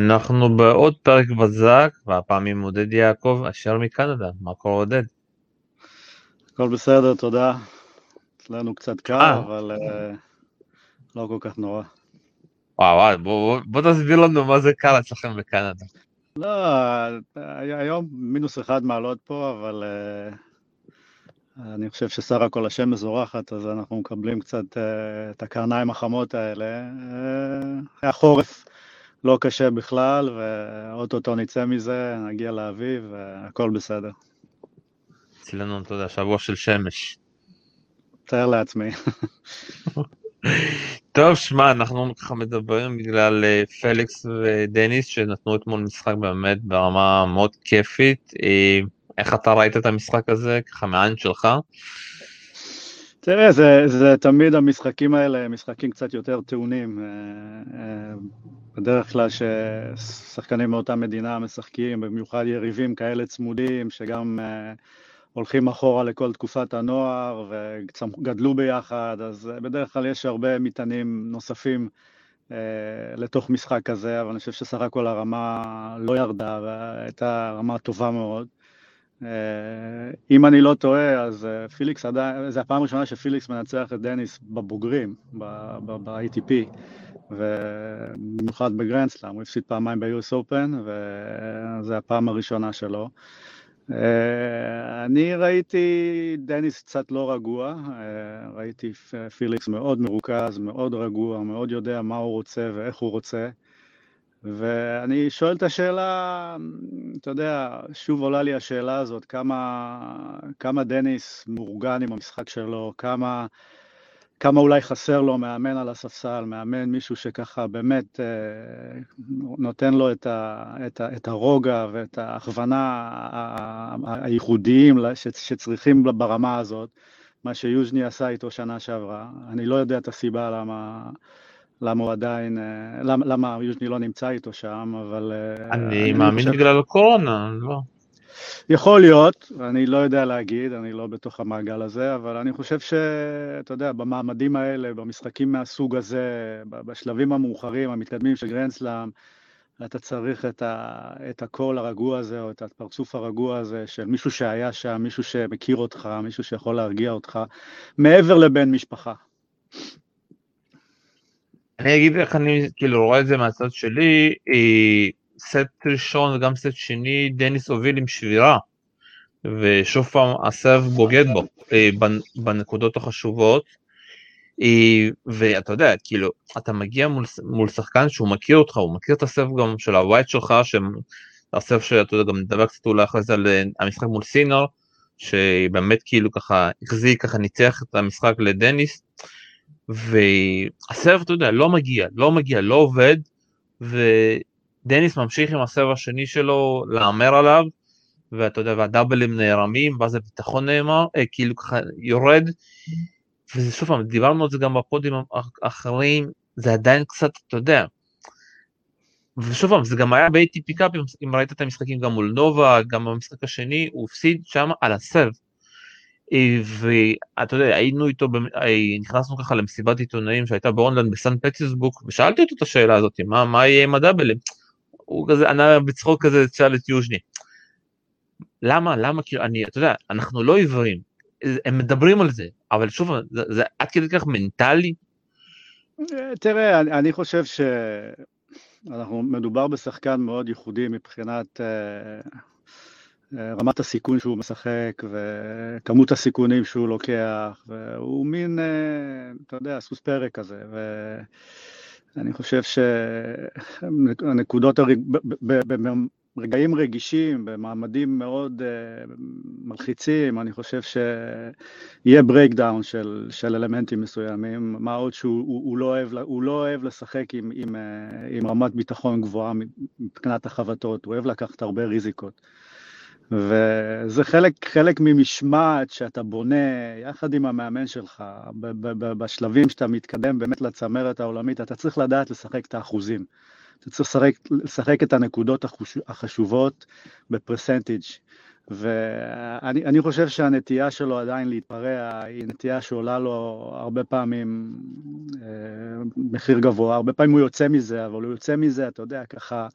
אנחנו בעוד פרק בזק, והפעם עם עודד יעקב אשר מקנדה. מה קורה עודד? הכל בסדר, תודה. אצלנו קצת קר, אה. אבל אה, לא כל כך נורא. וואו וואו, בוא, בוא תסביר לנו מה זה קר אצלכם בקנדה. לא, הי- היום מינוס אחד מעלות פה, אבל אה, אני חושב שסך הכל השמש זורחת, אז אנחנו מקבלים קצת אה, את הקרניים החמות האלה. אה, היה חורף לא קשה בכלל, ואו-טו-טו נצא מזה, נגיע לאביב, והכל בסדר. אצלנו, אתה יודע, שבוע של שמש. תאר לעצמי. טוב, שמע, אנחנו ככה מדברים בגלל אה, פליקס ודניס שנתנו אתמול משחק באמת ברמה מאוד כיפית. אה, איך אתה ראית את המשחק הזה, ככה מהעין שלך? תראה, זה, זה תמיד המשחקים האלה, משחקים קצת יותר טעונים. אה, אה, בדרך כלל ששחקנים מאותה מדינה משחקים, במיוחד יריבים כאלה צמודים, שגם אה, הולכים אחורה לכל תקופת הנוער וגדלו ביחד, אז בדרך כלל יש הרבה מטענים נוספים לתוך משחק כזה, אבל אני חושב שסך הכל הרמה לא ירדה, והייתה רמה טובה מאוד. אה, אם אני לא טועה, אז אה, פיליקס עדיין, זו הפעם הראשונה שפיליקס מנצח את דניס בבוגרים, ב-ATP, ובמיוחד בגרנדסלאם, הוא הפסיד פעמיים ב-US Open, וזו הפעם הראשונה שלו. אה, אני ראיתי דניס קצת לא רגוע, ראיתי פיליקס מאוד מרוכז, מאוד רגוע, מאוד יודע מה הוא רוצה ואיך הוא רוצה. ואני שואל את השאלה, אתה יודע, שוב עולה לי השאלה הזאת, כמה, כמה דניס מאורגן עם המשחק שלו, כמה, כמה אולי חסר לו מאמן על הספסל, מאמן מישהו שככה באמת אה, נותן לו את, ה, את, ה, את הרוגע ואת ההכוונה הייחודיים שצריכים ברמה הזאת, מה שיוז'ני עשה איתו שנה שעברה. אני לא יודע את הסיבה למה... למה הוא עדיין, אה, למה, למה יוז'ני לא נמצא איתו שם, אבל... אה, אני מאמין חושב- בגלל הקורונה, לא. יכול להיות, אני לא יודע להגיד, אני לא בתוך המעגל הזה, אבל אני חושב שאתה יודע, במעמדים האלה, במשחקים מהסוג הזה, בשלבים המאוחרים, המתקדמים של גרנדסלאם, אתה צריך את, ה, את הקול הרגוע הזה, או את הפרצוף הרגוע הזה של מישהו שהיה שם, מישהו שמכיר אותך, מישהו שיכול להרגיע אותך, מעבר לבן משפחה. אני אגיד איך אני כאילו רואה את זה מהצד שלי, אה, סט ראשון וגם סט שני, דניס הוביל עם שבירה, ושוב פעם הסרב בוגד בו אה, בנ- בנקודות החשובות, אה, ואתה יודע, כאילו, אתה מגיע מול, מול שחקן שהוא מכיר אותך, הוא מכיר את הסרב גם של הווייט שלך, שהסרב שאתה יודע, גם נדבר קצת אולי אחרי זה על המשחק מול סינר, שבאמת כאילו ככה החזיק, ככה ניצח את המשחק לדניס, והסרב, אתה יודע, לא מגיע, לא מגיע, לא עובד, ודניס ממשיך עם הסרב השני שלו להמר עליו, ואתה יודע, והדאבלים נערמים, ואז הביטחון נאמר, אה, כאילו ככה יורד, וזה שוב פעם, דיברנו על זה גם בפודים האחרים, זה עדיין קצת, אתה יודע, ושוב פעם, זה גם היה ב- ATP Cup, אם- ראית את המשחקים גם מול נובאק, גם במשחק השני, הוא הפסיד שם על ה serve. ואתה יודע, היינו איתו, אה, נכנסנו ככה למסיבת עיתונאים שהייתה בהונלנד בסן פטיסבורג, ושאלתי אותו את השאלה הזאת, מה, מה יהיה עם הדאבלים? הוא כזה ענה בצחוק כזה, תשאל את יוז'ני. למה, למה, כאילו, אני, אתה יודע, אנחנו לא עיוורים, הם מדברים על זה, אבל שוב, זה, זה עד כדי כך מנטלי, אה, תראה, אני, אני חושב שאנחנו, מדובר בשחקן מאוד ייחודי מבחינת אה, רמת הסיכון שהוא משחק וכמות הסיכונים שהוא לוקח, והוא מין, אה, אתה יודע, סוס פרק כזה, ואני חושב שהנקודות, הרג... ברגעים רגישים, במעמדים מאוד אה, מלחיצים, אני חושב שיהיה breakdown של, של אלמנטים מסוימים, מה עוד שהוא הוא, הוא לא, אוהב, הוא לא אוהב לשחק עם, עם, אה, עם רמת ביטחון גבוהה מבחינת החבטות, הוא אוהב לקחת הרבה ריזיקות. וזה חלק, חלק ממשמעת שאתה בונה יחד עם המאמן שלך, בשלבים שאתה מתקדם באמת לצמרת העולמית, אתה צריך לדעת לשחק את האחוזים. אתה צריך לשחק, לשחק את הנקודות החשובות בפרסנטג'. ואני חושב שהנטייה שלו עדיין להתפרע היא נטייה שעולה לו הרבה פעמים אה, מחיר גבוה, הרבה פעמים הוא יוצא מזה, אבל הוא יוצא מזה, אתה יודע, ככה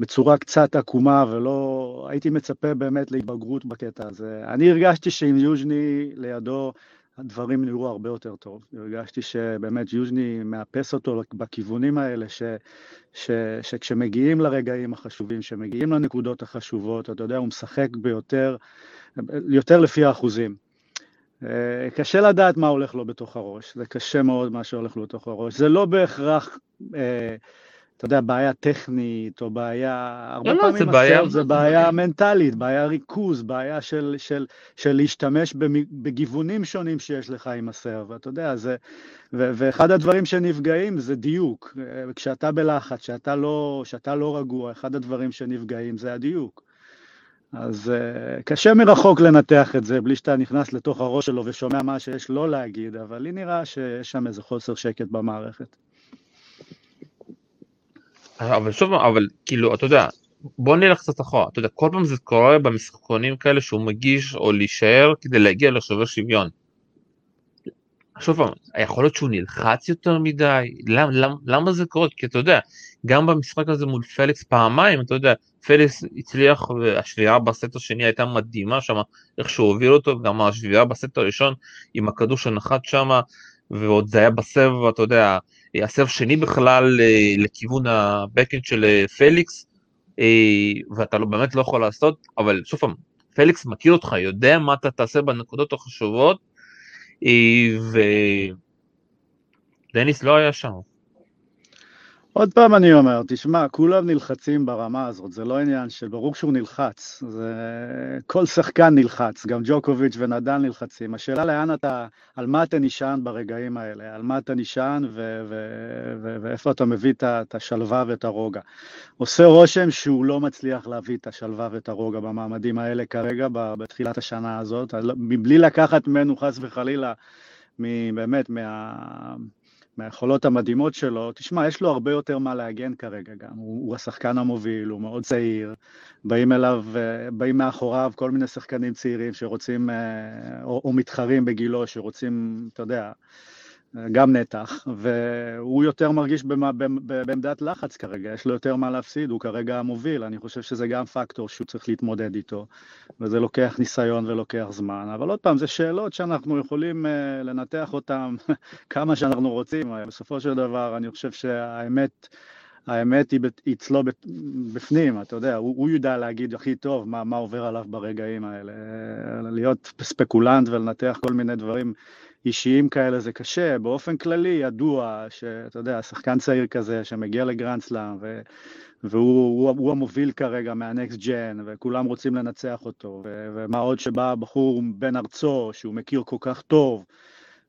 בצורה קצת עקומה, ולא... הייתי מצפה באמת להתבגרות בקטע הזה. אני הרגשתי שעם יוז'ני לידו, הדברים נראו הרבה יותר טוב. הרגשתי שבאמת יוז'ני מאפס אותו בכיוונים האלה, ש, ש, שכשמגיעים לרגעים החשובים, שמגיעים לנקודות החשובות, אתה יודע, הוא משחק ביותר, יותר לפי האחוזים. אה, קשה לדעת מה הולך לו בתוך הראש, זה קשה מאוד מה שהולך לו בתוך הראש. זה לא בהכרח... אה, אתה יודע, בעיה טכנית, או בעיה, הרבה לא, פעמים לא, זה בעיה... זה בעיה מנטלית, בעיה ריכוז, בעיה של, של, של להשתמש בגיוונים שונים שיש לך עם הסרב, אתה יודע, זה, ו, ואחד הדברים שנפגעים זה דיוק, כשאתה בלחץ, כשאתה לא, כשאתה לא רגוע, אחד הדברים שנפגעים זה הדיוק. אז uh, קשה מרחוק לנתח את זה בלי שאתה נכנס לתוך הראש שלו ושומע מה שיש לו להגיד, אבל לי נראה שיש שם איזה חוסר שקט במערכת. אבל שוב, אבל כאילו, אתה יודע, בוא נלך קצת אחורה, אתה יודע, כל פעם זה קורה במשחקונים כאלה שהוא מגיש או להישאר כדי להגיע לשובר שוויון. שוב פעם, יכול להיות שהוא נלחץ יותר מדי, למ, למ, למה זה קורה? כי אתה יודע, גם במשחק הזה מול פליקס פעמיים, אתה יודע, פליקס הצליח והשבירה בסט השני הייתה מדהימה שם, איך שהוא הוביל אותו, גם השבירה בסט הראשון עם הכדור שנחת שם, ועוד זה היה בסבב, אתה יודע, ה serve שני בכלל אה, לכיוון ה backhand של אה, פליקס, אה, ואתה לא, באמת לא יכול לעשות, אבל שוב פעם, פליקס מכיר אותך, יודע מה אתה תעשה בנקודות החשובות, ודניס לא היה שם. עוד פעם אני אומר, תשמע, כולם נלחצים ברמה הזאת, זה לא עניין של ברור שהוא נלחץ, זה... כל שחקן נלחץ, גם ג'וקוביץ' ונדל נלחצים. השאלה לאן אתה, על מה אתה נשען ברגעים האלה, על מה אתה נשען ו... ו... ו... ואיפה אתה מביא את השלווה ואת הרוגע. עושה רושם שהוא לא מצליח להביא את השלווה ואת הרוגע במעמדים האלה כרגע, בתחילת השנה הזאת, מבלי לקחת ממנו חס וחלילה, באמת, מה... מהיכולות המדהימות שלו, תשמע, יש לו הרבה יותר מה להגן כרגע גם, הוא, הוא השחקן המוביל, הוא מאוד צעיר, באים אליו, אה, באים מאחוריו כל מיני שחקנים צעירים שרוצים, אה, או, או מתחרים בגילו, שרוצים, אתה יודע, גם נתח, והוא יותר מרגיש במה, בעמדת לחץ כרגע, יש לו יותר מה להפסיד, הוא כרגע המוביל, אני חושב שזה גם פקטור שהוא צריך להתמודד איתו, וזה לוקח ניסיון ולוקח זמן, אבל עוד פעם, זה שאלות שאנחנו יכולים uh, לנתח אותן כמה שאנחנו רוצים, בסופו של דבר אני חושב שהאמת... האמת היא אצלו בפנים, אתה יודע, הוא, הוא יודע להגיד הכי טוב מה, מה עובר עליו ברגעים האלה. להיות ספקולנט ולנתח כל מיני דברים אישיים כאלה זה קשה, באופן כללי ידוע שאתה יודע, שחקן צעיר כזה שמגיע לגרנד סלאם ו... והוא הוא, הוא המוביל כרגע מהנקסט ג'ן וכולם רוצים לנצח אותו ו... ומה עוד שבא בחור בן ארצו שהוא מכיר כל כך טוב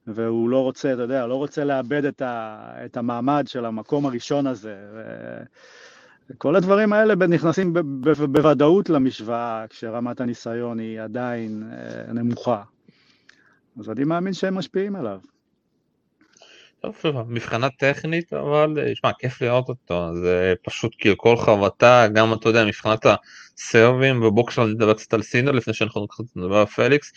והוא לא רוצה, אתה יודע, לא רוצה לאבד את, ה... את המעמד של המקום הראשון הזה ו... כל הדברים האלה נכנסים ב- ב- בוודאות למשוואה כשרמת הניסיון היא עדיין אה, נמוכה. אז אני מאמין שהם משפיעים עליו. טוב, מבחינה טכנית, אבל אה, שמע, כיף לראות אותו, זה פשוט כאילו כל חבטה, גם אתה יודע, מבחינת הסרבים, ובואו עכשיו נדבר קצת על סינר לפני שאנחנו נדבר על פליקס.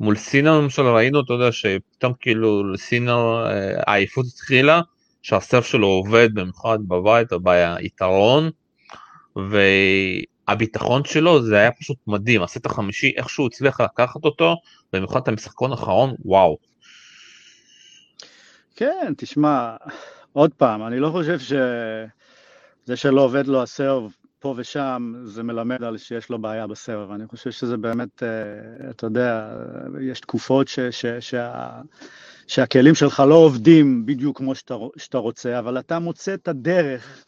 מול סינר למשל ראינו, אתה יודע, שפתאום כאילו לסינר אה, העייפות התחילה, שהסרב שלו עובד במיוחד בבית או ביתרון, הביטחון שלו זה היה פשוט מדהים, הסט החמישי, איך שהוא הצליח לקחת אותו, במיוחד את המשחקון האחרון, וואו. כן, תשמע, עוד פעם, אני לא חושב שזה שלא עובד לו הסרב פה ושם, זה מלמד על שיש לו בעיה בסרב. אני חושב שזה באמת, אה, אתה יודע, יש תקופות ש, ש, שה, שהכלים שלך לא עובדים בדיוק כמו שאתה, שאתה רוצה, אבל אתה מוצא את הדרך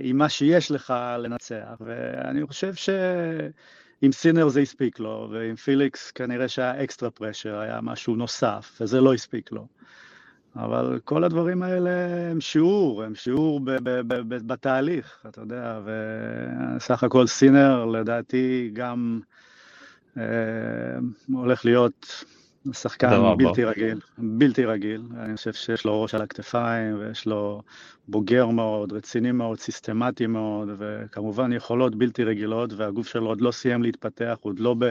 עם מה שיש לך לנצח, ואני חושב שעם סינר זה הספיק לו, ועם פיליקס כנראה שהיה אקסטרה פרשר, היה משהו נוסף, וזה לא הספיק לו. אבל כל הדברים האלה הם שיעור, הם שיעור ב- ב- ב- בתהליך, אתה יודע, וסך הכל סינר לדעתי גם אה, הולך להיות שחקן בלתי רגיל, בלתי רגיל. אני חושב שיש לו ראש על הכתפיים, ויש לו בוגר מאוד, רציני מאוד, סיסטמטי מאוד, וכמובן יכולות בלתי רגילות, והגוף שלו עוד לא סיים להתפתח, הוא עוד לא, ב,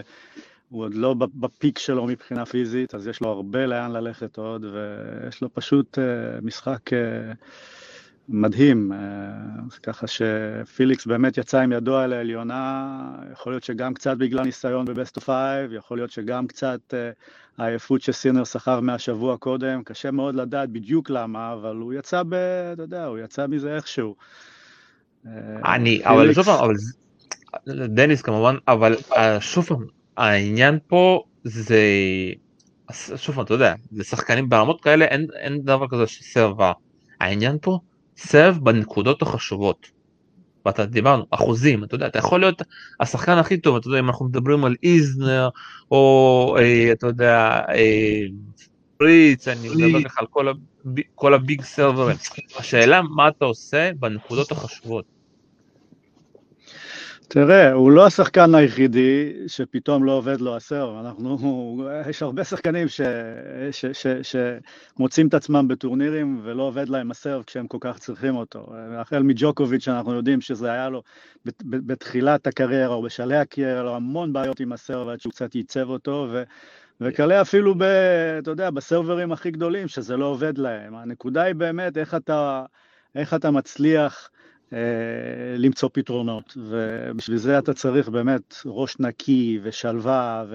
הוא עוד לא בפיק שלו מבחינה פיזית, אז יש לו הרבה לאן ללכת עוד, ויש לו פשוט אה, משחק... אה, מדהים, אה, ככה שפליקס באמת יצא עם ידו על העליונה, יכול להיות שגם קצת בגלל ניסיון ב best of five, יכול להיות שגם קצת אה, העייפות שסינר סחב מהשבוע קודם, קשה מאוד לדעת בדיוק למה, אבל הוא יצא ב... אתה יודע, הוא יצא מזה איכשהו. אה, אני, אבל שוב פעם, אבל דניס כמובן, אבל שוב פעם, העניין פה זה, שוב פעם, אתה יודע, לשחקנים ברמות כאלה אין, אין דבר כזה שסרבה. העניין פה סב בנקודות החשובות. ואתה דיברנו אחוזים אתה יודע אתה יכול להיות השחקן הכי טוב אתה יודע אם אנחנו מדברים על איזנר או אה, אתה יודע אה, פריץ אני מדבר לך על כל, הב, כל הביג סרברים השאלה מה אתה עושה בנקודות החשובות. תראה, הוא לא השחקן היחידי שפתאום לא עובד לו הסרב. אנחנו, יש הרבה שחקנים ש, ש, ש, ש, שמוצאים את עצמם בטורנירים ולא עובד להם הסרב כשהם כל כך צריכים אותו. החל מג'וקוביץ', שאנחנו יודעים שזה היה לו בתחילת הקריירה או בשלהי הקריירה, לו המון בעיות עם הסרב עד שהוא קצת ייצב אותו, ו... וכלה אפילו, ב, אתה יודע, בסרברים הכי גדולים, שזה לא עובד להם. הנקודה היא באמת איך אתה, איך אתה מצליח למצוא פתרונות, ובשביל זה אתה צריך באמת ראש נקי ושלווה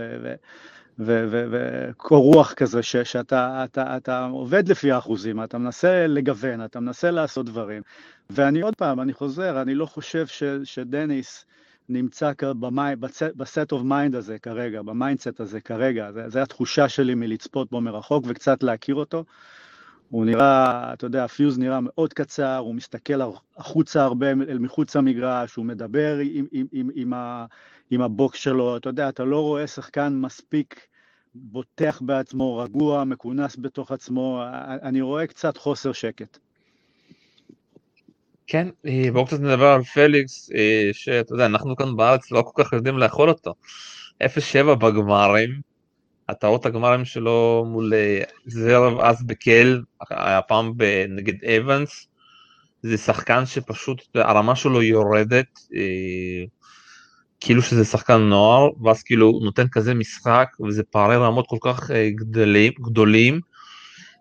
וקור רוח כזה, ש, שאתה אתה, אתה עובד לפי האחוזים, אתה מנסה לגוון, אתה מנסה לעשות דברים. ואני עוד פעם, אני חוזר, אני לא חושב ש, שדניס נמצא ב set of mind הזה כרגע, ב mindset הזה כרגע, זו התחושה שלי מלצפות בו מרחוק וקצת להכיר אותו. הוא נראה, אתה יודע, הפיוז נראה מאוד קצר, הוא מסתכל החוצה הרבה אל מחוץ למגרש, הוא מדבר עם, עם, עם, עם, עם ה box שלו, אתה יודע, אתה לא רואה שחקן מספיק בוטח בעצמו, רגוע, מכונס בתוך עצמו, אני רואה קצת חוסר שקט. כן, אה, בואו קצת נדבר על פליקס, אה, שאתה יודע, אנחנו כאן בארץ לא כל כך יודעים לאכול אותו. 0-7 בגמרים, את הגמרים שלו מול אה, זרב אז בקל, הפעם נגד אבנס, זה שחקן שפשוט הרמה שלו יורדת, אה, כאילו שזה שחקן נוער, ואז כאילו הוא נותן כזה משחק, וזה פערי רמות כל כך אה, גדלים, גדולים.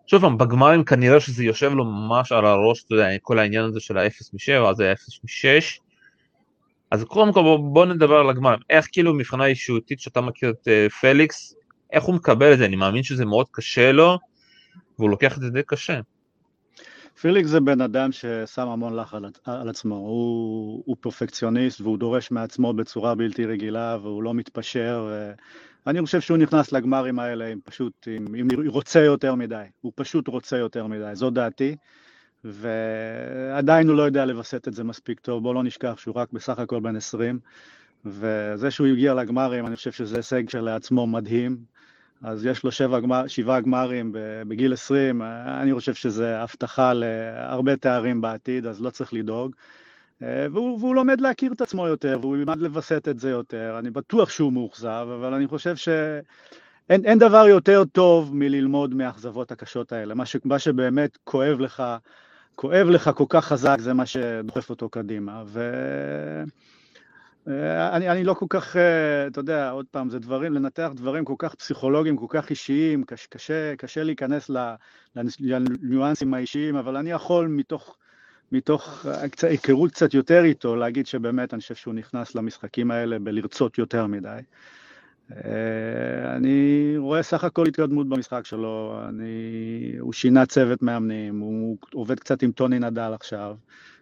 שוב פעם, בגמרים כנראה שזה יושב לו ממש על הראש, אתה יודע, כל העניין הזה של ה-0 מ-7, אז זה 0 מ-6. אז קודם כל בוא, בוא נדבר על הגמרים, איך כאילו מבחינה אישיותית שאתה מכיר את פליקס, איך הוא מקבל את זה, אני מאמין שזה מאוד קשה לו, והוא לוקח את זה די קשה. פיליק זה בן אדם ששם המון לחץ על, על עצמו, הוא, הוא פרפקציוניסט והוא דורש מעצמו בצורה בלתי רגילה והוא לא מתפשר. אני חושב שהוא נכנס לגמרים האלה עם פשוט, עם, עם רוצה יותר מדי, הוא פשוט רוצה יותר מדי, זו דעתי. ועדיין הוא לא יודע לווסת את זה מספיק טוב, בואו לא נשכח שהוא רק בסך הכל בן 20, וזה שהוא הגיע לגמרים, אני חושב שזה הישג שלעצמו מדהים, אז יש לו שבע, שבעה גמרים בגיל 20, אני חושב שזה הבטחה להרבה תארים בעתיד, אז לא צריך לדאוג. אה, והוא, והוא לומד להכיר את עצמו יותר, והוא ילמד לווסת את זה יותר. אני בטוח שהוא מאוכזב, אבל אני חושב שאין אין דבר יותר טוב מללמוד מהאכזבות הקשות האלה. מה, ש, מה שבאמת כואב לך, כואב לך כל כך חזק, זה מה שדוחף אותו קדימה. ו... אה, אני, אני לא כל כך, אה, אתה יודע, עוד פעם, זה דברים, לנתח דברים כל כך פסיכולוגיים, כל כך אישיים, קשה, קשה, קשה להיכנס לניואנסים האישיים, אבל אני יכול מתוך, מתוך היכרות קצת יותר איתו, להגיד שבאמת אני חושב שהוא נכנס למשחקים האלה בלרצות יותר מדי. אה, אני רואה סך הכל התקדמות במשחק שלו, אני, הוא שינה צוות מאמנים, הוא עובד קצת עם טוני נדל עכשיו.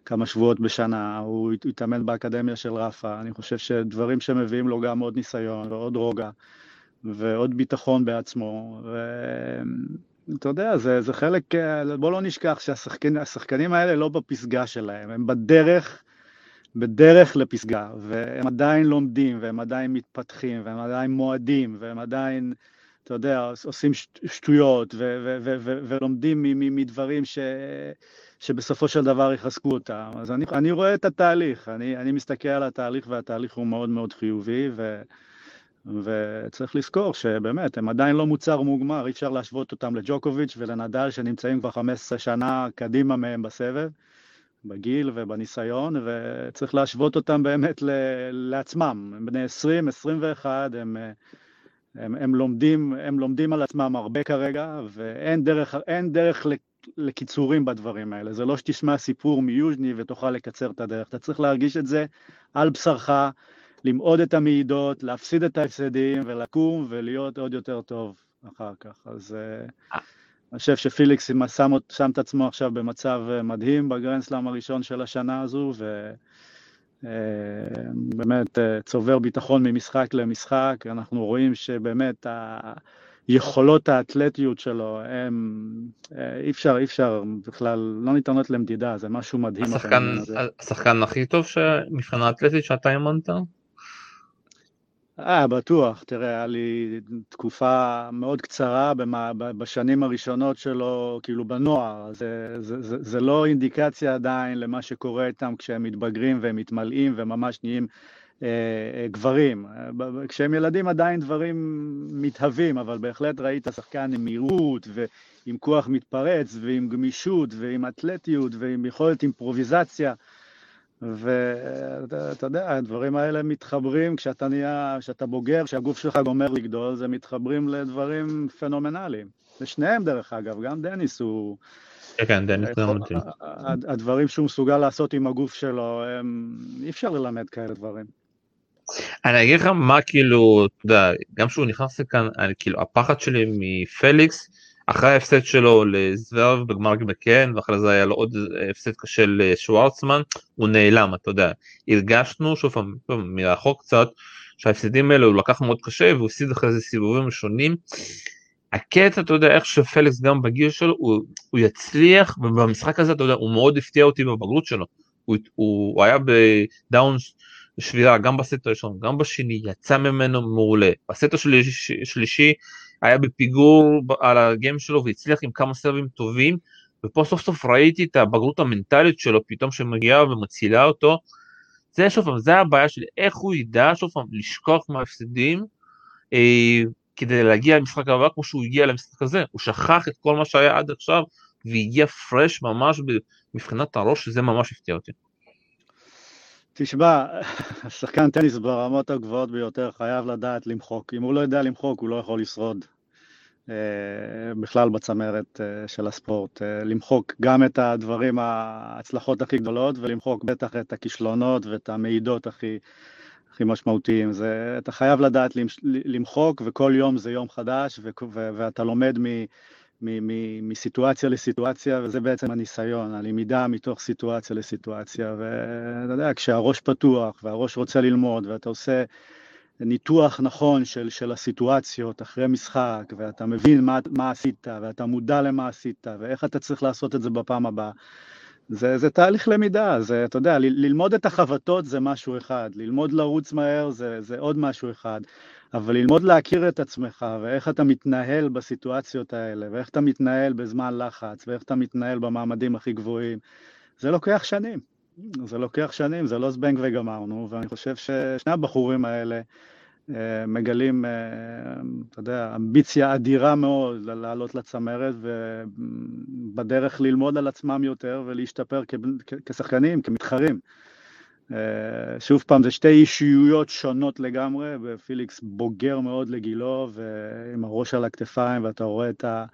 כמה שבועות בשנה, הוא התאמן באקדמיה של רפה, אני חושב שדברים שמביאים לו גם עוד ניסיון ועוד רוגע ועוד ביטחון בעצמו, ואתה יודע, זה, זה חלק, בוא לא נשכח שהשחקנים האלה לא בפסגה שלהם, הם בדרך, בדרך לפסגה, והם עדיין לומדים, והם עדיין מתפתחים, והם עדיין מועדים, והם עדיין, אתה יודע, עושים שטויות, ולומדים מדברים ש... שבסופו של דבר יחזקו אותם. אז אני, אני רואה את התהליך, אני, אני מסתכל על התהליך והתהליך הוא מאוד מאוד חיובי, וצריך לזכור שבאמת, הם עדיין לא מוצר מוגמר, אי אפשר להשוות אותם לג'וקוביץ' ולנדל שנמצאים כבר 15 שנה קדימה מהם בסבב, בגיל ובניסיון, וצריך להשוות אותם באמת לעצמם. הם בני 20, 21, הם, הם, הם, לומדים, הם לומדים על עצמם הרבה כרגע, ואין דרך, דרך לקיצורים בדברים האלה. זה לא שתשמע סיפור מיוז'ני ותוכל לקצר את הדרך, אתה צריך להרגיש את זה על בשרך. למעוד את המעידות, להפסיד את ההפסדים ולקום ולהיות עוד יותר טוב אחר כך. אז אה, אני חושב שפיליקס שם, שם את עצמו עכשיו במצב אה, מדהים בגרנדסלאם הראשון של השנה הזו, ובאמת אה, צובר ביטחון ממשחק למשחק. אנחנו רואים שבאמת היכולות האתלטיות שלו, הם, אי אפשר, אי אפשר בכלל, לא ניתנות למדידה, זה משהו מדהים. השחקן, השחקן הכי טוב מבחינה אתלטית שאתה האמנת? אה, בטוח. תראה, היה לי תקופה מאוד קצרה במה, בשנים הראשונות שלו, כאילו בנוער. זה, זה, זה, זה לא אינדיקציה עדיין למה שקורה איתם כשהם מתבגרים והם מתמלאים וממש נהיים אה, אה, גברים. כשהם ילדים עדיין דברים מתהווים, אבל בהחלט ראית שחקן עם מהירות ועם כוח מתפרץ ועם גמישות ועם אתלטיות ועם יכולת אימפרוביזציה. ואתה יודע, הדברים האלה מתחברים כשאתה נהיה, כשאתה בוגר, כשהגוף שלך גומר לגדול, זה מתחברים לדברים פנומנליים. ושניהם דרך אגב, גם דניס הוא... כן, כן, דניס. הדברים שהוא מסוגל לעשות עם הגוף שלו. אי אפשר ללמד כאלה דברים. אני אגיד לך מה כאילו, אתה יודע, גם כשהוא נכנס לכאן, אני, כאילו, הפחד שלי מפליקס, אחרי ההפסד שלו לזוורב בגמר גמקן ואחרי זה היה לו עוד הפסד קשה לשוורצמן הוא נעלם אתה יודע הרגשנו שוב פעם מרחוק קצת שההפסדים האלה הוא לקח מאוד קשה והוא הפסיד אחרי זה סיבובים ראשונים. הקטע אתה יודע איך שפליקס גם בגיל שלו הוא, הוא יצליח ובמשחק הזה אתה יודע הוא מאוד הפתיע אותי בבגרות שלו הוא, הוא, הוא היה ב down שבירה גם בסט הראשון גם בשני יצא ממנו מעולה בסט השלישי היה בפיגור על ה game שלו והצליח עם כמה סרבים טובים, ופה סוף סוף ראיתי את הבגרות המנטלית שלו פתאום שמגיעה ומצילה אותו. זה שוב פעם, זה הבעיה שלי, איך הוא ידע שוב פעם לשכוח מההפסדים אה, כדי להגיע למשחק הבא כמו שהוא הגיע למשחק הזה, הוא שכח את כל מה שהיה עד עכשיו והגיע פרש ממש מבחינת הראש, שזה ממש הפתיע אותי. תשמע, שחקן טניס ברמות הגבוהות ביותר חייב לדעת למחוק. אם הוא לא יודע למחוק, הוא לא יכול לשרוד אה, בכלל בצמרת אה, של הספורט. אה, למחוק גם את הדברים, ההצלחות הכי גדולות, ולמחוק בטח את הכישלונות ואת המעידות הכי, הכי משמעותיים. זה, אתה חייב לדעת למחוק, וכל יום זה יום חדש, ו, ו, ואתה לומד מ... מסיטואציה לסיטואציה, וזה בעצם הניסיון, הלמידה מתוך סיטואציה לסיטואציה. ואתה יודע, כשהראש פתוח והראש רוצה ללמוד, ואתה עושה ניתוח נכון של, של הסיטואציות אחרי משחק, ואתה מבין מה, מה עשית, ואתה מודע למה עשית, ואיך אתה צריך לעשות את זה בפעם הבאה, זה, זה תהליך למידה, זה, אתה יודע, ל, ללמוד את החבטות זה משהו אחד, ללמוד לרוץ מהר זה, זה עוד משהו אחד. אבל ללמוד להכיר את עצמך, ואיך אתה מתנהל בסיטואציות האלה, ואיך אתה מתנהל בזמן לחץ, ואיך אתה מתנהל במעמדים הכי גבוהים, זה לוקח שנים. זה לוקח שנים, זה לא זבנג וגמרנו, ואני חושב ששני הבחורים האלה אה, מגלים, אה, אתה יודע, אמביציה אדירה מאוד לעלות לצמרת, ובדרך ללמוד על עצמם יותר ולהשתפר כשחקנים, כמתחרים. אה, שוב פעם, זה שתי אישיויות שונות לגמרי, ופיליקס בוגר מאוד לגילו, ועם הראש על הכתפיים, ואתה רואה את ה...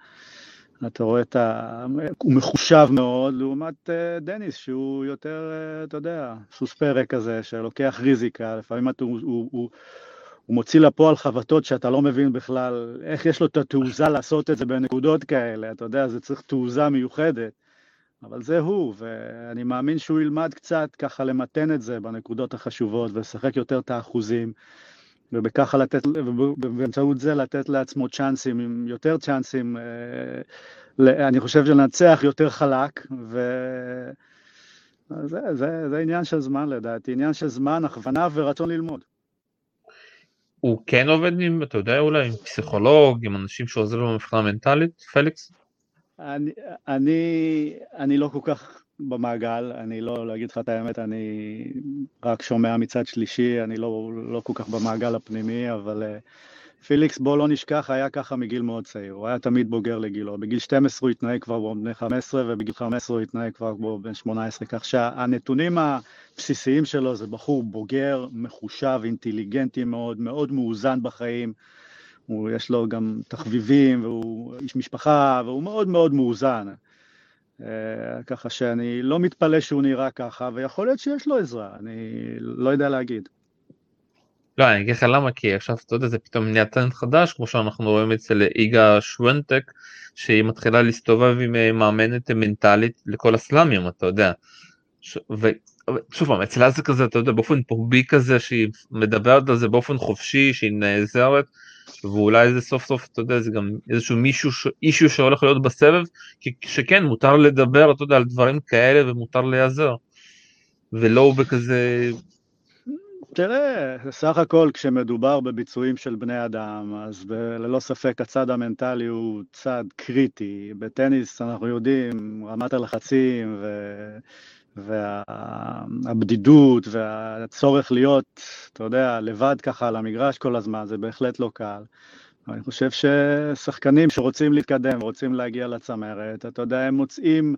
אתה רואה את ה... הוא מחושב מאוד, לעומת אה, דניס, שהוא יותר, אה, אתה יודע, סוס פרק כזה, שלוקח ריזיקה, לפעמים אתה, הוא, הוא, הוא, הוא מוציא לפועל חבטות שאתה לא מבין בכלל איך יש לו את התעוזה לעשות את זה בנקודות כאלה, אתה יודע, זה צריך תעוזה מיוחדת. אבל זה הוא, ואני מאמין שהוא ילמד קצת ככה למתן את זה בנקודות החשובות ולשחק יותר את האחוזים, ובככה לתת, ובאמצעות זה לתת לעצמו צ'אנסים, יותר צ'אנסים, אה, אני חושב לנצח יותר חלק, ו... זה, זה, זה עניין של זמן לדעתי, עניין של זמן, הכוונה ורצון ללמוד. הוא כן עובד עם, אתה יודע, אולי עם פסיכולוג, עם אנשים שעוזרים לו מבחינה מנטלית, פליקס? אני, אני, אני לא כל כך במעגל, אני לא, אגיד לך את האמת, אני רק שומע מצד שלישי, אני לא, לא כל כך במעגל הפנימי, אבל uh, פיליקס, בוא לא נשכח, היה ככה מגיל מאוד צעיר, הוא היה תמיד בוגר לגילו. בגיל 12 הוא התנהג כבר בו בן 15, ובגיל 15 הוא התנהג כבר בו בן 18, כך שהנתונים הבסיסיים שלו זה בחור בוגר, מחושב, אינטליגנטי מאוד, מאוד מאוזן בחיים. הוא, יש לו גם תחביבים, והוא איש משפחה, והוא מאוד מאוד מאוזן. אה, ככה שאני לא מתפלא שהוא נראה ככה, ויכול להיות שיש לו עזרה, אני לא יודע להגיד. לא, אני אגיד לך למה, כי עכשיו, אתה יודע, זה פתאום נהיה טרנד חדש, כמו שאנחנו רואים אצל איגה שוונטק, שהיא מתחילה להסתובב עם אה, מאמנת מנטלית לכל הסלאמים, אתה יודע. ושוב פעם, אצלה זה כזה, אתה יודע, באופן פומבי כזה, שהיא מדברת על זה באופן חופשי, שהיא נעזרת. ואולי זה סוף סוף, אתה יודע, זה גם איזשהו מישהו, אישו שהולך להיות בסבב, שכן, מותר לדבר, אתה יודע, על דברים כאלה ומותר להיעזר. ולא בכזה... תראה, סך הכל כשמדובר בביצועים של בני אדם, אז ללא ספק הצד המנטלי הוא צד קריטי. בטניס אנחנו יודעים, רמת הלחצים ו... והבדידות והצורך להיות, אתה יודע, לבד ככה על המגרש כל הזמן, זה בהחלט לא קל. אני חושב ששחקנים שרוצים להתקדם ורוצים להגיע לצמרת, אתה יודע, הם מוצאים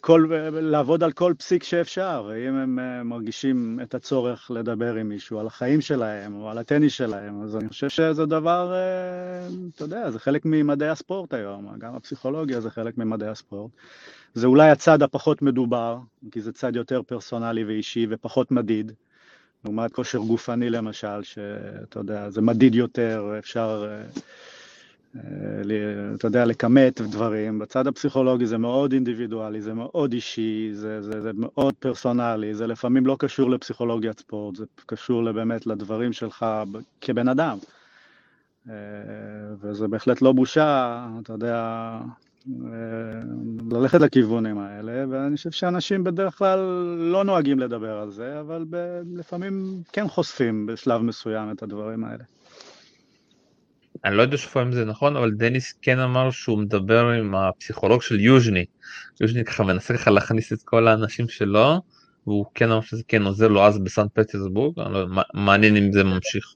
כל, לעבוד על כל פסיק שאפשר, ואם הם אה, מרגישים את הצורך לדבר עם מישהו על החיים שלהם או על הטניס שלהם, אז אני חושב שזה דבר, אה, אתה יודע, זה חלק ממדעי הספורט היום, גם הפסיכולוגיה זה חלק ממדעי הספורט. זה אולי הצד הפחות מדובר, כי זה צד יותר פרסונלי ואישי ופחות מדיד, לעומת כושר גופני למשל, שאתה יודע, זה מדיד יותר, אפשר, אה, אה, אתה יודע, לכמת דברים. בצד הפסיכולוגי זה מאוד אינדיבידואלי, זה מאוד אישי, זה, זה, זה מאוד פרסונלי, זה לפעמים לא קשור לפסיכולוגיית ספורט, זה קשור באמת לדברים שלך כבן אדם. אה, וזה בהחלט לא בושה, אתה יודע, ללכת לכיוונים האלה, ואני חושב שאנשים בדרך כלל לא נוהגים לדבר על זה, אבל ב- לפעמים כן חושפים בשלב מסוים את הדברים האלה. אני לא יודע אם זה נכון, אבל דניס כן אמר שהוא מדבר עם הפסיכולוג של יוז'ני. יוז'ני ככה מנסה ככה להכניס את כל האנשים שלו, והוא כן אמר שזה כן עוזר לו אז בסן פטרסבורג, לא, מעניין אם זה ממשיך.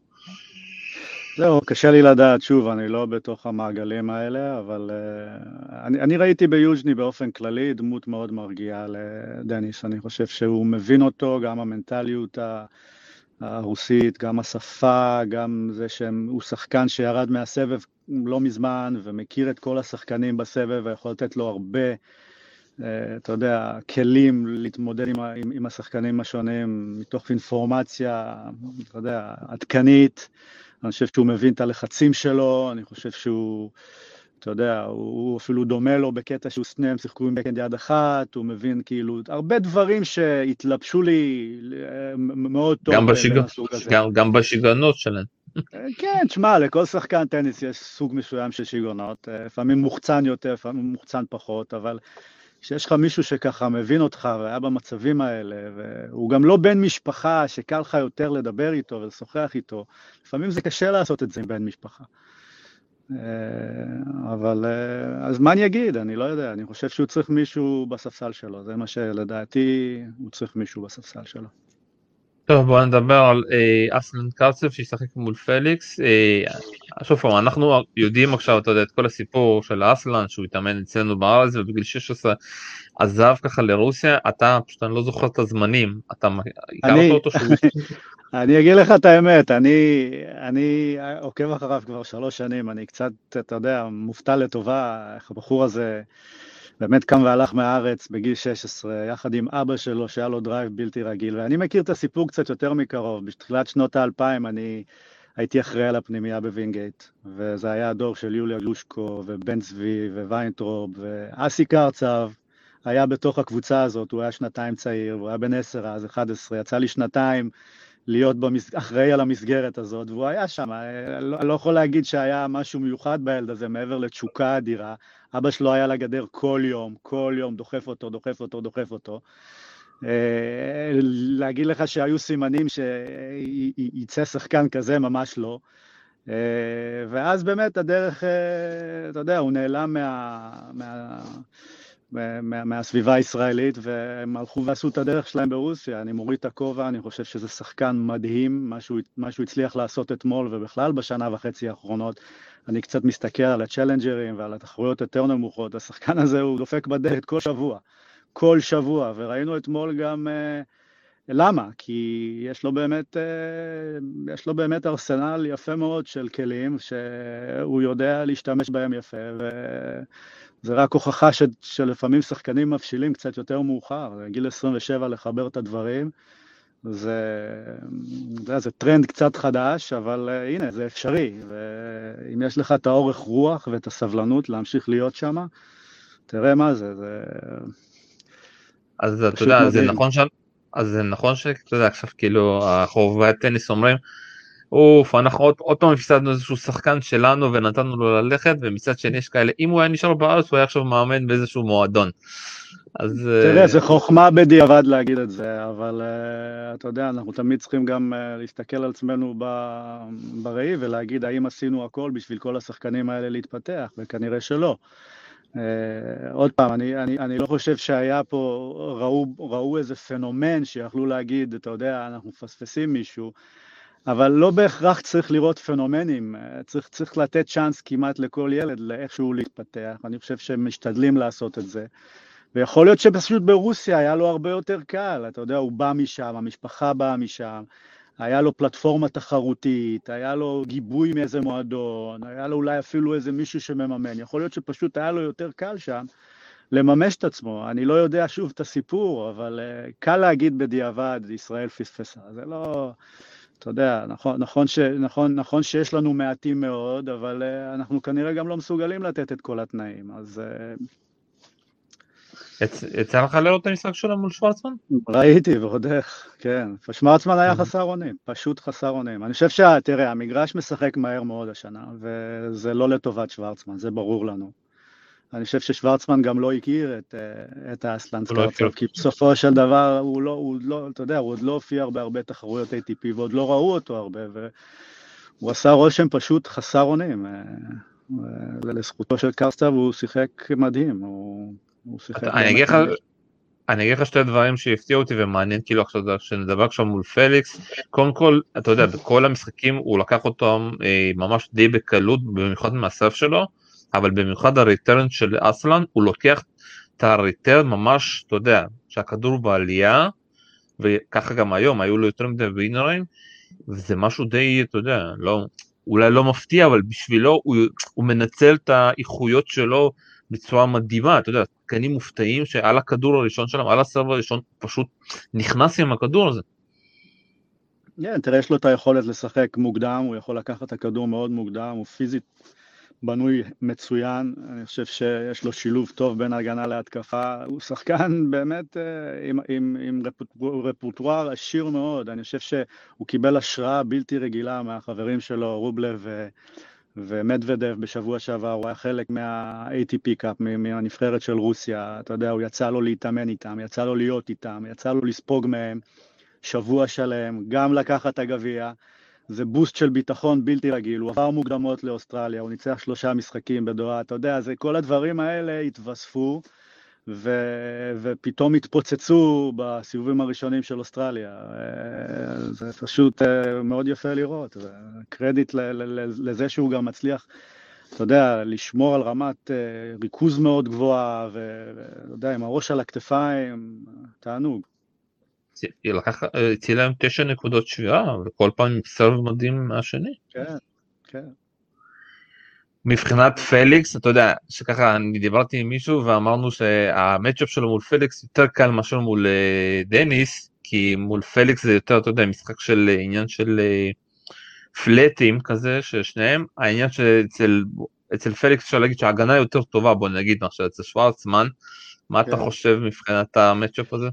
זהו, קשה לי לדעת, שוב, אני לא בתוך המעגלים האלה, אבל uh, אני, אני ראיתי ביוז'ני באופן כללי דמות מאוד מרגיעה לדניס, אני חושב שהוא מבין אותו, גם המנטליות הרוסית, גם השפה, גם זה שהוא שחקן שירד מהסבב לא מזמן ומכיר את כל השחקנים בסבב ויכול לתת לו הרבה, uh, אתה יודע, כלים להתמודד עם, עם, עם השחקנים השונים מתוך אינפורמציה, אתה יודע, עדכנית. אני חושב שהוא מבין את הלחצים שלו, אני חושב שהוא, אתה יודע, הוא אפילו דומה לו בקטע שהוא שניהם שיחקו עם בקנד יד אחת, הוא מבין כאילו, הרבה דברים שהתלבשו לי אה, מאוד טוב. גם, בשיג... גם, גם בשיגעונות שלהם. אה, כן, תשמע, לכל שחקן טניס יש סוג מסוים של שיגעונות, אה, לפעמים מוחצן יותר, לפעמים מוחצן פחות, אבל כשיש לך מישהו שככה מבין אותך והיה במצבים האלה, והוא גם לא בן משפחה שקל לך יותר לדבר איתו ולשוחח איתו, לפעמים זה קשה לעשות את זה עם בן משפחה. אה, אבל אה, אז מה אני אגיד? אני לא יודע, אני חושב שהוא צריך מישהו בספסל שלו, זה מה שלדעתי הוא צריך מישהו בספסל שלו. טוב בוא נדבר על אה, אסלן קרצב שישחק מול פליקס. אה, שוב פעם אנחנו יודעים עכשיו אתה יודע את כל הסיפור של אסלן שהוא התאמן אצלנו בארץ ובגיל 16 עזב ככה לרוסיה אתה פשוט אני לא זוכר את הזמנים אתה הכרת אותו שהוא... אני אגיד לך את האמת, אני, אני עוקב אחריו כבר שלוש שנים, אני קצת, אתה יודע, מופתע לטובה איך הבחור הזה באמת קם והלך מהארץ בגיל 16, יחד עם אבא שלו, שהיה לו drive בלתי רגיל. ואני מכיר את הסיפור קצת יותר מקרוב. בתחילת שנות האלפיים אני הייתי אחראי על הפנימייה בווינגייט, וזה היה הדור של יוליה גלושקו, ובן צבי, וויינטרופ, ואסלן קרצב. היה בתוך הקבוצה הזאת, הוא היה שנתיים צעיר, הוא היה בן 10 אז, 11, יצא לי שנתיים להיות במס... אחראי על המסגרת הזאת, והוא היה שם, אני לא, לא יכול להגיד שהיה משהו מיוחד בילד הזה מעבר לתשוקה אדירה. אבא שלו היה על הגדר כל יום, כל יום, דוחף אותו, דוחף אותו, דוחף אותו. אה, להגיד לך שהיו סימנים שיצא שחקן כזה, ממש לא. אה, ואז באמת הדרך, אה, אתה יודע, הוא נעלם מה... מה... מה, מהסביבה הישראלית, והם הלכו ועשו את הדרך שלהם ברוסיה. אני מוריד את הכובע, אני חושב שזה שחקן מדהים, מה שהוא, מה שהוא הצליח לעשות אתמול, ובכלל בשנה וחצי האחרונות. אני קצת מסתכל על הצ'לנג'רים ועל התחרויות יותר נמוכות. השחקן הזה, הוא דופק בדלת כל שבוע. כל שבוע, וראינו אתמול גם... Uh, למה? כי יש לו באמת, אה, יש לו באמת ארסנל יפה מאוד של כלים שהוא יודע להשתמש בהם יפה, וזה רק הוכחה ש, שלפעמים שחקנים מבשילים קצת יותר מאוחר, גיל 27 לחבר את הדברים, זה, זה, זה טרנד קצת חדש, אבל אה, הנה, זה אפשרי, ואם יש לך את האורך רוח ואת הסבלנות להמשיך להיות שם, תראה מה זה, זה... אז אתה יודע, זה נכון ש... אז זה נכון שאתה יודע עכשיו כאילו החובבי הטניס אומרים אוף אנחנו עוד, עוד פעם הפסדנו איזשהו שחקן שלנו ונתנו לו ללכת ומצד שני יש כאלה אם הוא היה נשאר בארץ הוא היה עכשיו מאמן באיזשהו מועדון. אז תראה אה, זה חוכמה בדיעבד להגיד את זה אבל uh, אתה יודע אנחנו תמיד צריכים גם uh, להסתכל על עצמנו בראי ולהגיד האם עשינו הכל בשביל כל השחקנים האלה להתפתח וכנראה שלא. Uh, עוד פעם, אני, אני, אני לא חושב שהיה פה, ראו, ראו איזה פנומן שיכלו להגיד, אתה יודע, אנחנו מפספסים מישהו, אבל לא בהכרח צריך לראות פנומנים, uh, צריך, צריך לתת צ'אנס כמעט לכל ילד לאיכשהו להתפתח, אני חושב שהם משתדלים לעשות את זה. ויכול להיות שפשוט ברוסיה היה לו הרבה יותר קל, אתה יודע, הוא בא משם, המשפחה באה משם, היה לו פלטפורמה תחרותית, היה לו גיבוי מאיזה מועדון, היה לו אולי אפילו איזה מישהו שמממן, יכול להיות שפשוט היה לו יותר קל שם לממש את עצמו. אני לא יודע שוב את הסיפור, אבל uh, קל להגיד בדיעבד, ישראל פספסה. זה לא... אתה יודע, נכון, נכון, ש, נכון, נכון שיש לנו מעטים מאוד, אבל uh, אנחנו כנראה גם לא מסוגלים לתת את כל התנאים, אז uh, יצא לך לראות את המשחק שלו מול שוורצמן? ראיתי, ועוד איך, כן. שוורצמן היה חסר אונים, פשוט חסר אונים. אני חושב ש... תראה, המגרש משחק מהר מאוד השנה, וזה לא לטובת שוורצמן, זה ברור לנו. אני חושב ששוורצמן גם לא הכיר את, אה, את סקארצוב, לא כי בסופו של דבר הוא לא, הוא לא, אתה יודע, הוא עוד לא הופיע בהרבה תחרויות ATP ועוד לא ראו אותו הרבה, והוא עשה רושם פשוט חסר אונים. אה, ולזכותו של קרסטב הוא שיחק מדהים, הוא אני אגיד לך, אני אגיד לך שתי דברים שהפתיעו אותי ומעניין כאילו עכשיו שנדבר עכשיו מול פליקס, קודם כל אתה יודע בכל המשחקים הוא לקח אותם אה, ממש די בקלות במיוחד מהסף שלו, אבל במיוחד הריטרן של אסלן הוא לוקח את הריטרן ממש אתה יודע שהכדור בעלייה וככה גם היום היו לו יותר מדי ווינרים וזה משהו די אתה יודע לא אולי לא מפתיע אבל בשבילו הוא, הוא מנצל את האיכויות שלו בצורה מדהימה, אתה יודע, שחקנים מופתעים שעל הכדור הראשון שלהם, על הסרב הראשון, פשוט נכנס עם הכדור הזה. כן, תראה, יש לו את היכולת לשחק מוקדם, הוא יכול לקחת את הכדור מאוד מוקדם, הוא פיזית בנוי מצוין, אני חושב שיש לו שילוב טוב בין הגנה להתקפה, הוא שחקן באמת אה, עם, עם, עם רפוטואר עשיר מאוד, אני חושב שהוא קיבל השראה בלתי רגילה מהחברים שלו, רובלב ו... ומדוודב. בשבוע שעבר, הוא היה חלק מה-ATP קאפ, מהנבחרת של רוסיה, אתה יודע, הוא יצא לו להתאמן איתם, יצא לו להיות איתם, יצא לו לספוג מהם. שבוע שלם, גם לקחת את הגביע, זה בוסט של ביטחון בלתי רגיל, הוא עבר מוקדמות לאוסטרליה, הוא ניצח שלושה משחקים בדואה, אתה יודע, זה כל הדברים האלה התווספו. ו, ופתאום התפוצצו בסיבובים הראשונים של אוסטרליה. אה, זה פשוט אה, מאוד יפה לראות, וקרדיט לזה שהוא גם מצליח, אתה יודע, לשמור על רמת אה, ריכוז מאוד גבוהה, ואתה יודע, עם הראש על הכתפיים, תענוג. לקח, הצילה להם תשע נקודות שבירה, וכל פעם עם serve מדהים מהשני. כן, כן. מבחינת פליקס, אתה יודע, שככה אני דיברתי עם מישהו ואמרנו שה matchup שלו מול פליקס יותר קל מאשר מול אה, דניס, כי מול פליקס זה יותר, אתה יודע, משחק של אה, עניין של אה, פלטים כזה, ששניהם, העניין שאצל אצל פליקס אפשר להגיד שההגנה יותר טובה, בוא נגיד עכשיו אצל שוורצמן, מה כן. אתה חושב מבחינת המצ'אפ הזה?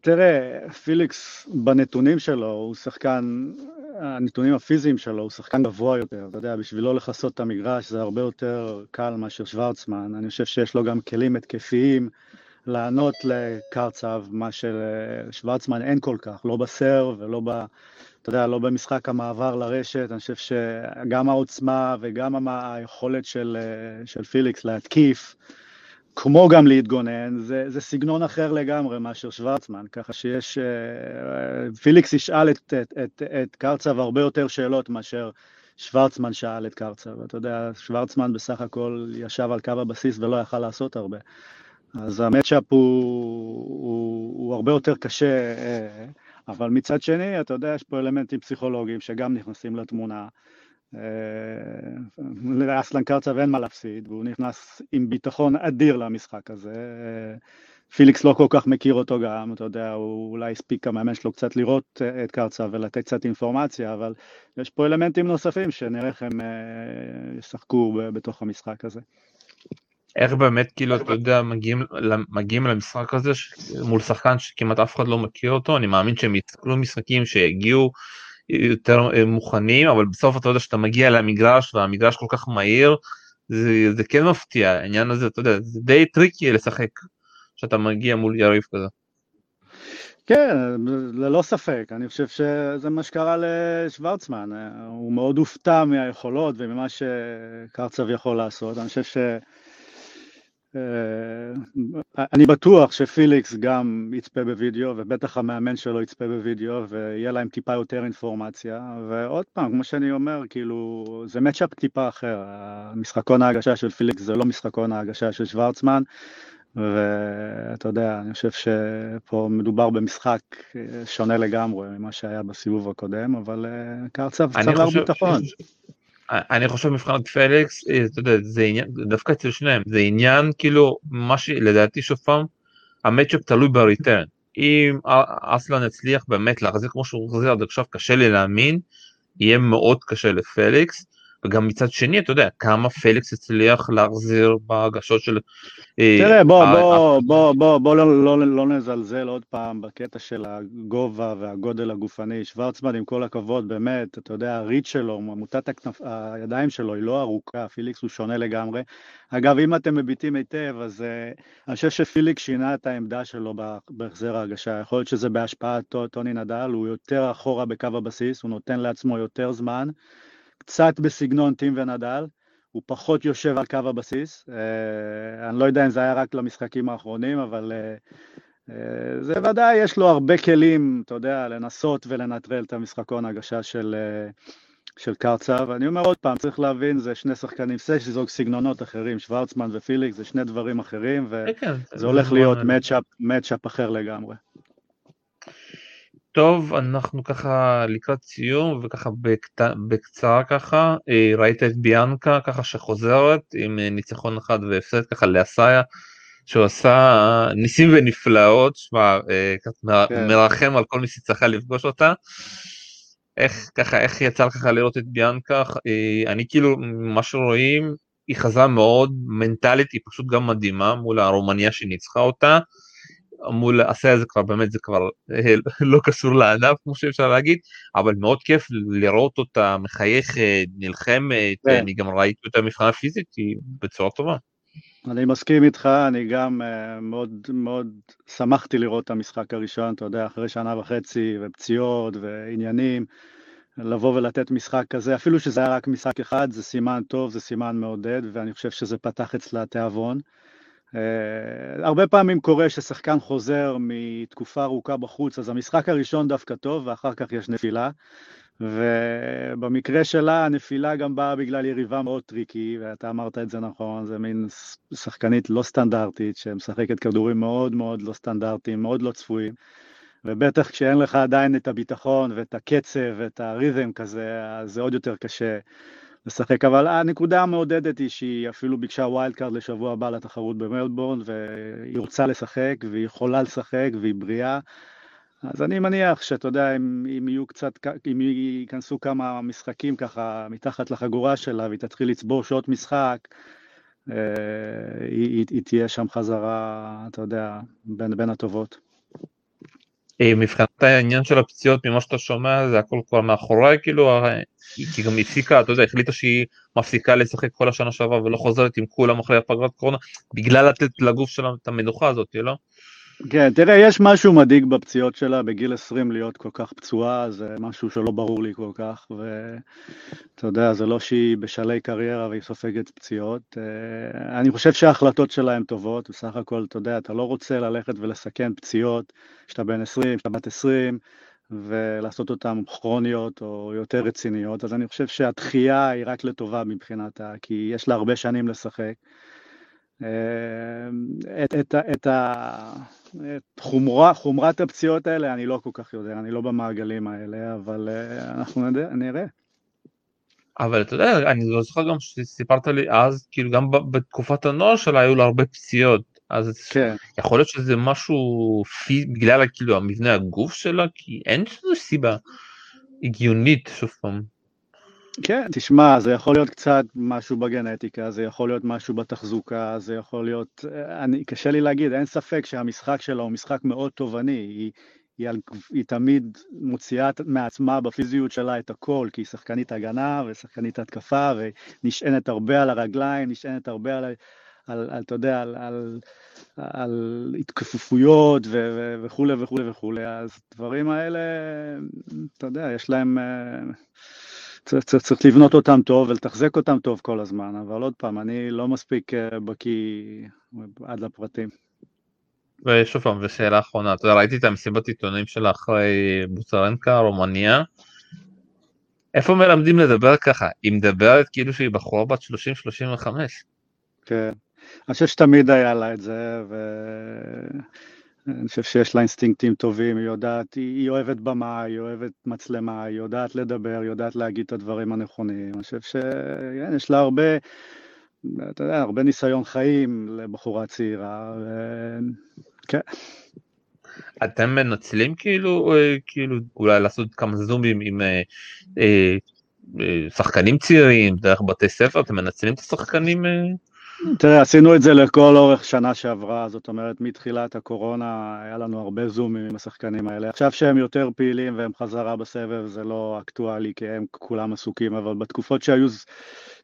תראה, פיליקס בנתונים שלו הוא שחקן הנתונים הפיזיים שלו, הוא שחקן גבוה יותר, אתה יודע, בשבילו לכסות את המגרש זה הרבה יותר קל מאשר שוורצמן, אני חושב שיש לו גם כלים התקפיים לענות לקרצב, מה שלשוורצמן אין כל כך, לא בסרב ולא ב... אתה יודע, לא במשחק המעבר לרשת, אני חושב שגם העוצמה וגם היכולת של, של פיליקס להתקיף, כמו גם להתגונן, זה, זה סגנון אחר לגמרי מאשר שוורצמן, ככה שיש, אה, פיליקס ישאל את, את, את, את קרצב הרבה יותר שאלות מאשר שוורצמן שאל את קרצב, אתה יודע, שוורצמן בסך הכל ישב על קו הבסיס ולא יכל לעשות הרבה. אז המצ'אפ הוא, הוא, הוא הרבה יותר קשה, אה, אבל מצד שני, אתה יודע, יש פה אלמנטים פסיכולוגיים שגם נכנסים לתמונה. אה, לאסלן קרצב אין מה להפסיד, והוא נכנס עם ביטחון אדיר למשחק הזה. אה, פיליקס לא כל כך מכיר אותו גם, אתה יודע, הוא אולי הספיק המאמן שלו קצת לראות את קרצב ולתת קצת אינפורמציה, אבל יש פה אלמנטים נוספים שנראה איך הם ישחקו בתוך המשחק הזה. איך באמת כאילו אתה יודע מגיעים, מגיעים למשחק הזה מול שחקן שכמעט אף אחד לא מכיר אותו אני מאמין שהם יתקלו משחקים שיגיעו יותר אה, מוכנים אבל בסוף אתה יודע שאתה מגיע למגרש והמגרש כל כך מהיר זה, זה כן מפתיע העניין הזה אתה יודע זה די tricky לשחק שאתה מגיע מול יריב כזה. כן, ללא ספק, אני חושב שזה מה שקרה לשוורצמן, הוא מאוד הופתע מהיכולות וממה שקרצב יכול לעשות, אני חושב ש... אה, אני בטוח שפיליקס גם יצפה בווידאו, ובטח המאמן שלו יצפה בווידאו, ויהיה להם טיפה יותר אינפורמציה, ועוד פעם, כמו שאני אומר, כאילו, זה מצ'אפ טיפה אחר, המשחקון ההגשה של פיליקס זה לא משחקון ההגשה של שוורצמן, ואתה יודע, אני חושב שפה מדובר במשחק אה, שונה לגמרי ממה שהיה בסיבוב הקודם, אבל אה, קרצב צבר ביטחון. אני חושב מבחינת פליקס, אה, אתה יודע, זה עניין, דווקא אצל שניהם, זה עניין כאילו, מה שלדעתי שוב פעם, המצ'אפ תלוי בריטרן. אם אסלן הצליח באמת להחזיר כמו שהוא החזיר עד עכשיו, קשה לי להאמין, יהיה מאוד קשה לפליקס. וגם מצד שני אתה יודע כמה פליקס הצליח להחזיר בהגשות של... אה, תראה בוא בוא בוא בוא בוא לא, לא, לא נזלזל עוד פעם בקטע של הגובה והגודל הגופני. שוורצמן עם כל הכבוד באמת אתה יודע הריץ' שלו הכנף, הידיים שלו היא לא ארוכה פיליקס הוא שונה לגמרי. אגב אם אתם מביטים היטב אז אני חושב שפיליקס שינה את העמדה שלו בהחזר ההגשה. יכול להיות שזה בהשפעת טוני נדל הוא יותר אחורה בקו הבסיס הוא נותן לעצמו יותר זמן קצת בסגנון טים ונדל, הוא פחות יושב על קו הבסיס, אה, אני לא יודע אם זה היה רק למשחקים האחרונים, אבל אה, אה, זה ודאי, יש לו הרבה כלים, אתה יודע, לנסות ולנטרל את המשחקון הגשה של, של קרצב. אני אומר עוד פעם, צריך להבין, זה שני שחקנים, זה סגנונות אחרים, שוורצמן ופיליק, זה שני דברים אחרים, וזה כן, כן. הולך להיות מצ'אפ אחר לגמרי. טוב, אנחנו ככה לקראת סיום וככה בקט... בקצרה ככה, אה, ראית את ביאנקה ככה שחוזרת עם אה, ניצחון אחד והפסד ככה לאסאיה, שהוא עשה ניסים ונפלאות, שמע, אה, כן. מרחם על כל מי שצריכה לפגוש אותה. איך ככה, איך יצא לך לראות את ביאנקה? אני כאילו, מה שרואים, היא חזרה מאוד מנטלית, היא פשוט גם מדהימה מול הרומניה שניצחה אותה. מול עשה זה כבר באמת זה כבר אה, לא קשור לענף כמו שאפשר להגיד אבל מאוד כיף לראות אותה מחייכת נלחמת כן. אני גם ראיתי אותה מבחינה פיזית היא בצורה טובה. אני מסכים איתך אני גם uh, מאוד מאוד שמחתי לראות את המשחק הראשון אתה יודע אחרי שנה וחצי ופציעות ועניינים לבוא ולתת משחק כזה אפילו שזה היה רק משחק אחד זה סימן טוב זה סימן מעודד ואני חושב שזה פתח אצלה תיאבון. אה, הרבה פעמים קורה ששחקן חוזר מתקופה ארוכה בחוץ, אז המשחק הראשון דווקא טוב, ואחר כך יש נפילה. ובמקרה שלה הנפילה גם באה בגלל יריבה מאוד tricky, ואתה אמרת את זה נכון, זה מין שחקנית לא סטנדרטית, שמשחקת כדורים מאוד מאוד לא סטנדרטיים, מאוד לא צפויים. ובטח כשאין לך עדיין את הביטחון ואת הקצב ואת ה rhythm כזה, אז זה עוד יותר קשה. לשחק, אבל הנקודה המעודדת היא שהיא אפילו ביקשה wild card לשבוע הבא לתחרות במלבורן, והיא רוצה לשחק, והיא יכולה לשחק, והיא בריאה. אז אני מניח שאתה יודע, אם, אם יהיו קצת, אם ייכנסו כמה משחקים ככה מתחת לחגורה שלה, והיא תתחיל לצבור שעות משחק, אה, היא, היא, היא תהיה שם חזרה, אתה יודע, בין, בין הטובות. אה, מבחינת העניין של הפציעות ממה שאתה שומע זה הכל כבר מאחורי כאילו כי גם הפסיקה אתה יודע החליטה שהיא מפסיקה לשחק כל השנה שעברה ולא חוזרת עם כולם אחרי הפגרת קורונה בגלל לתת לגוף שלה את המנוחה הזאת לא? כן, תראה, יש משהו מדאיג בפציעות שלה, בגיל 20 להיות כל כך פצועה, זה משהו שלא ברור לי כל כך, ואתה יודע, זה לא שהיא בשלהי קריירה והיא סופגת פציעות. אה, אני חושב שההחלטות שלה הן טובות, בסך הכל, אתה יודע, אתה לא רוצה ללכת ולסכן פציעות, כשאתה בן 20, כשאתה בת 20, ולעשות אותן כרוניות או יותר רציניות, אז אני חושב שהדחייה היא רק לטובה מבחינתה, כי יש לה הרבה שנים לשחק. אה, את, את, את, את חומרה, חומרת הפציעות האלה אני לא כל כך יודע, אני לא במעגלים האלה, אבל אה, אנחנו נדע, נראה. אבל אתה יודע, אני לא זוכר גם שסיפרת לי אז, כאילו גם בתקופת הנוער שלה היו לה הרבה פציעות, אז כן. יכול להיות שזה משהו פי, בגלל כאילו המבנה הגוף שלה, כי אין שזו סיבה הגיונית, שוב פעם. כן, תשמע, זה יכול להיות קצת משהו בגנטיקה, זה יכול להיות משהו בתחזוקה, זה יכול להיות... אני, קשה לי להגיד, אין ספק שהמשחק שלה הוא משחק מאוד תובעני. היא, היא, היא, היא תמיד מוציאה מעצמה בפיזיות שלה את הכל, כי היא שחקנית הגנה ושחקנית התקפה, ונשענת הרבה על הרגליים, נשענת הרבה על... על, על אתה יודע, על, על, על התכופפויות וכולי וכולי וכולי, אז דברים האלה, אתה יודע, יש להם... צריך, צריך, צריך לבנות אותם טוב ולתחזק אותם טוב כל הזמן, אבל עוד פעם, אני לא מספיק אה, בקיא עד לפרטים. ושוב פעם, ושאלה אחרונה, אתה יודע, ראיתי את המסיבת עיתונאים שלה אחרי בוצרנקה, רומניה. איפה מלמדים לדבר ככה? היא מדברת כאילו שהיא בחורה בת 30-35. כן, אני חושב שתמיד היה לה את זה, ו... אני חושב שיש לה אינסטינקטים טובים, היא יודעת, היא, היא אוהבת במה, היא אוהבת מצלמה, היא יודעת לדבר, היא יודעת להגיד את הדברים הנכונים. אני חושב שיש לה הרבה, אתה יודע, הרבה ניסיון חיים לבחורה צעירה, ו... כן. אתם מנצלים כאילו, אה, כאילו, אולי לעשות כמה זומים עם אה, אה, אה, שחקנים צעירים, דרך בתי ספר, אתם מנצלים את השחקנים? אה... תראה, עשינו את זה לכל אורך שנה שעברה, זאת אומרת, מתחילת הקורונה היה לנו הרבה זומים עם השחקנים האלה. עכשיו שהם יותר פעילים והם חזרה בסבב, זה לא אקטואלי, כי הם כולם עסוקים, אבל בתקופות שהיו,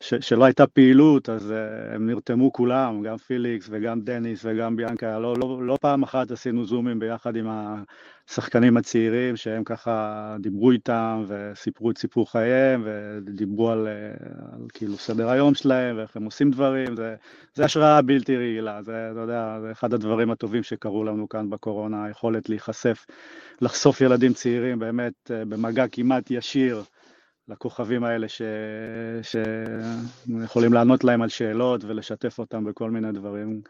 ש, שלא הייתה פעילות, אז uh, הם נרתמו כולם, גם פיליקס וגם דניס וגם ביאנקה. לא, לא, לא פעם אחת עשינו זומים ביחד עם השחקנים הצעירים, שהם ככה דיברו איתם וסיפרו את סיפור חייהם, ודיברו על, על כאילו סדר היום שלהם ואיך הם עושים דברים. זה, זה השראה בלתי רגילה, זה, אתה יודע, זה אחד הדברים הטובים שקרו לנו כאן בקורונה, היכולת להיחשף, לחשוף ילדים צעירים באמת אה, במגע כמעט ישיר. לכוכבים האלה ש... שיכולים לענות להם על שאלות ולשתף אותם בכל מיני דברים.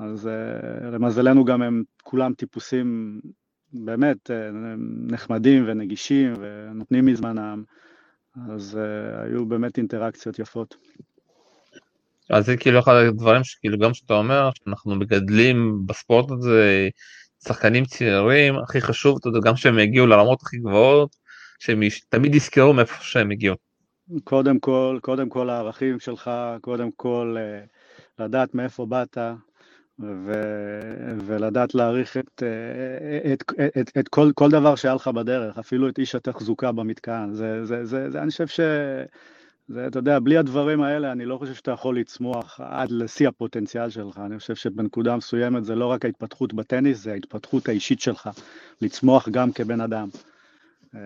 אז אה, למזלנו גם הם כולם טיפוסים באמת אה, נחמדים ונגישים ונותנים מזמנם, אז היו באמת אינטראקציות יפות. אז זה כאילו אחד הדברים שכאילו גם שאתה אומר שאנחנו מגדלים בספורט הזה שחקנים צעירים הכי חשוב אתה יודע גם שהם יגיעו לרמות הכי גבוהות שהם תמיד יזכרו מאיפה שהם הגיעו. קודם כל קודם כל הערכים שלך קודם כל אה, לדעת מאיפה באת ו... ולדעת להעריך את, אה, את, את, את, את כל, כל דבר שהיה לך בדרך, אפילו את איש התחזוקה במתקן. זה, זה, זה, זה, אני חושב ש... זה, אתה יודע, בלי הדברים האלה, אני לא חושב שאתה יכול לצמוח עד לשיא הפוטנציאל שלך. אני חושב שבנקודה מסוימת זה לא רק ההתפתחות בטניס, זה ההתפתחות האישית שלך, לצמוח גם כבן אדם. אה,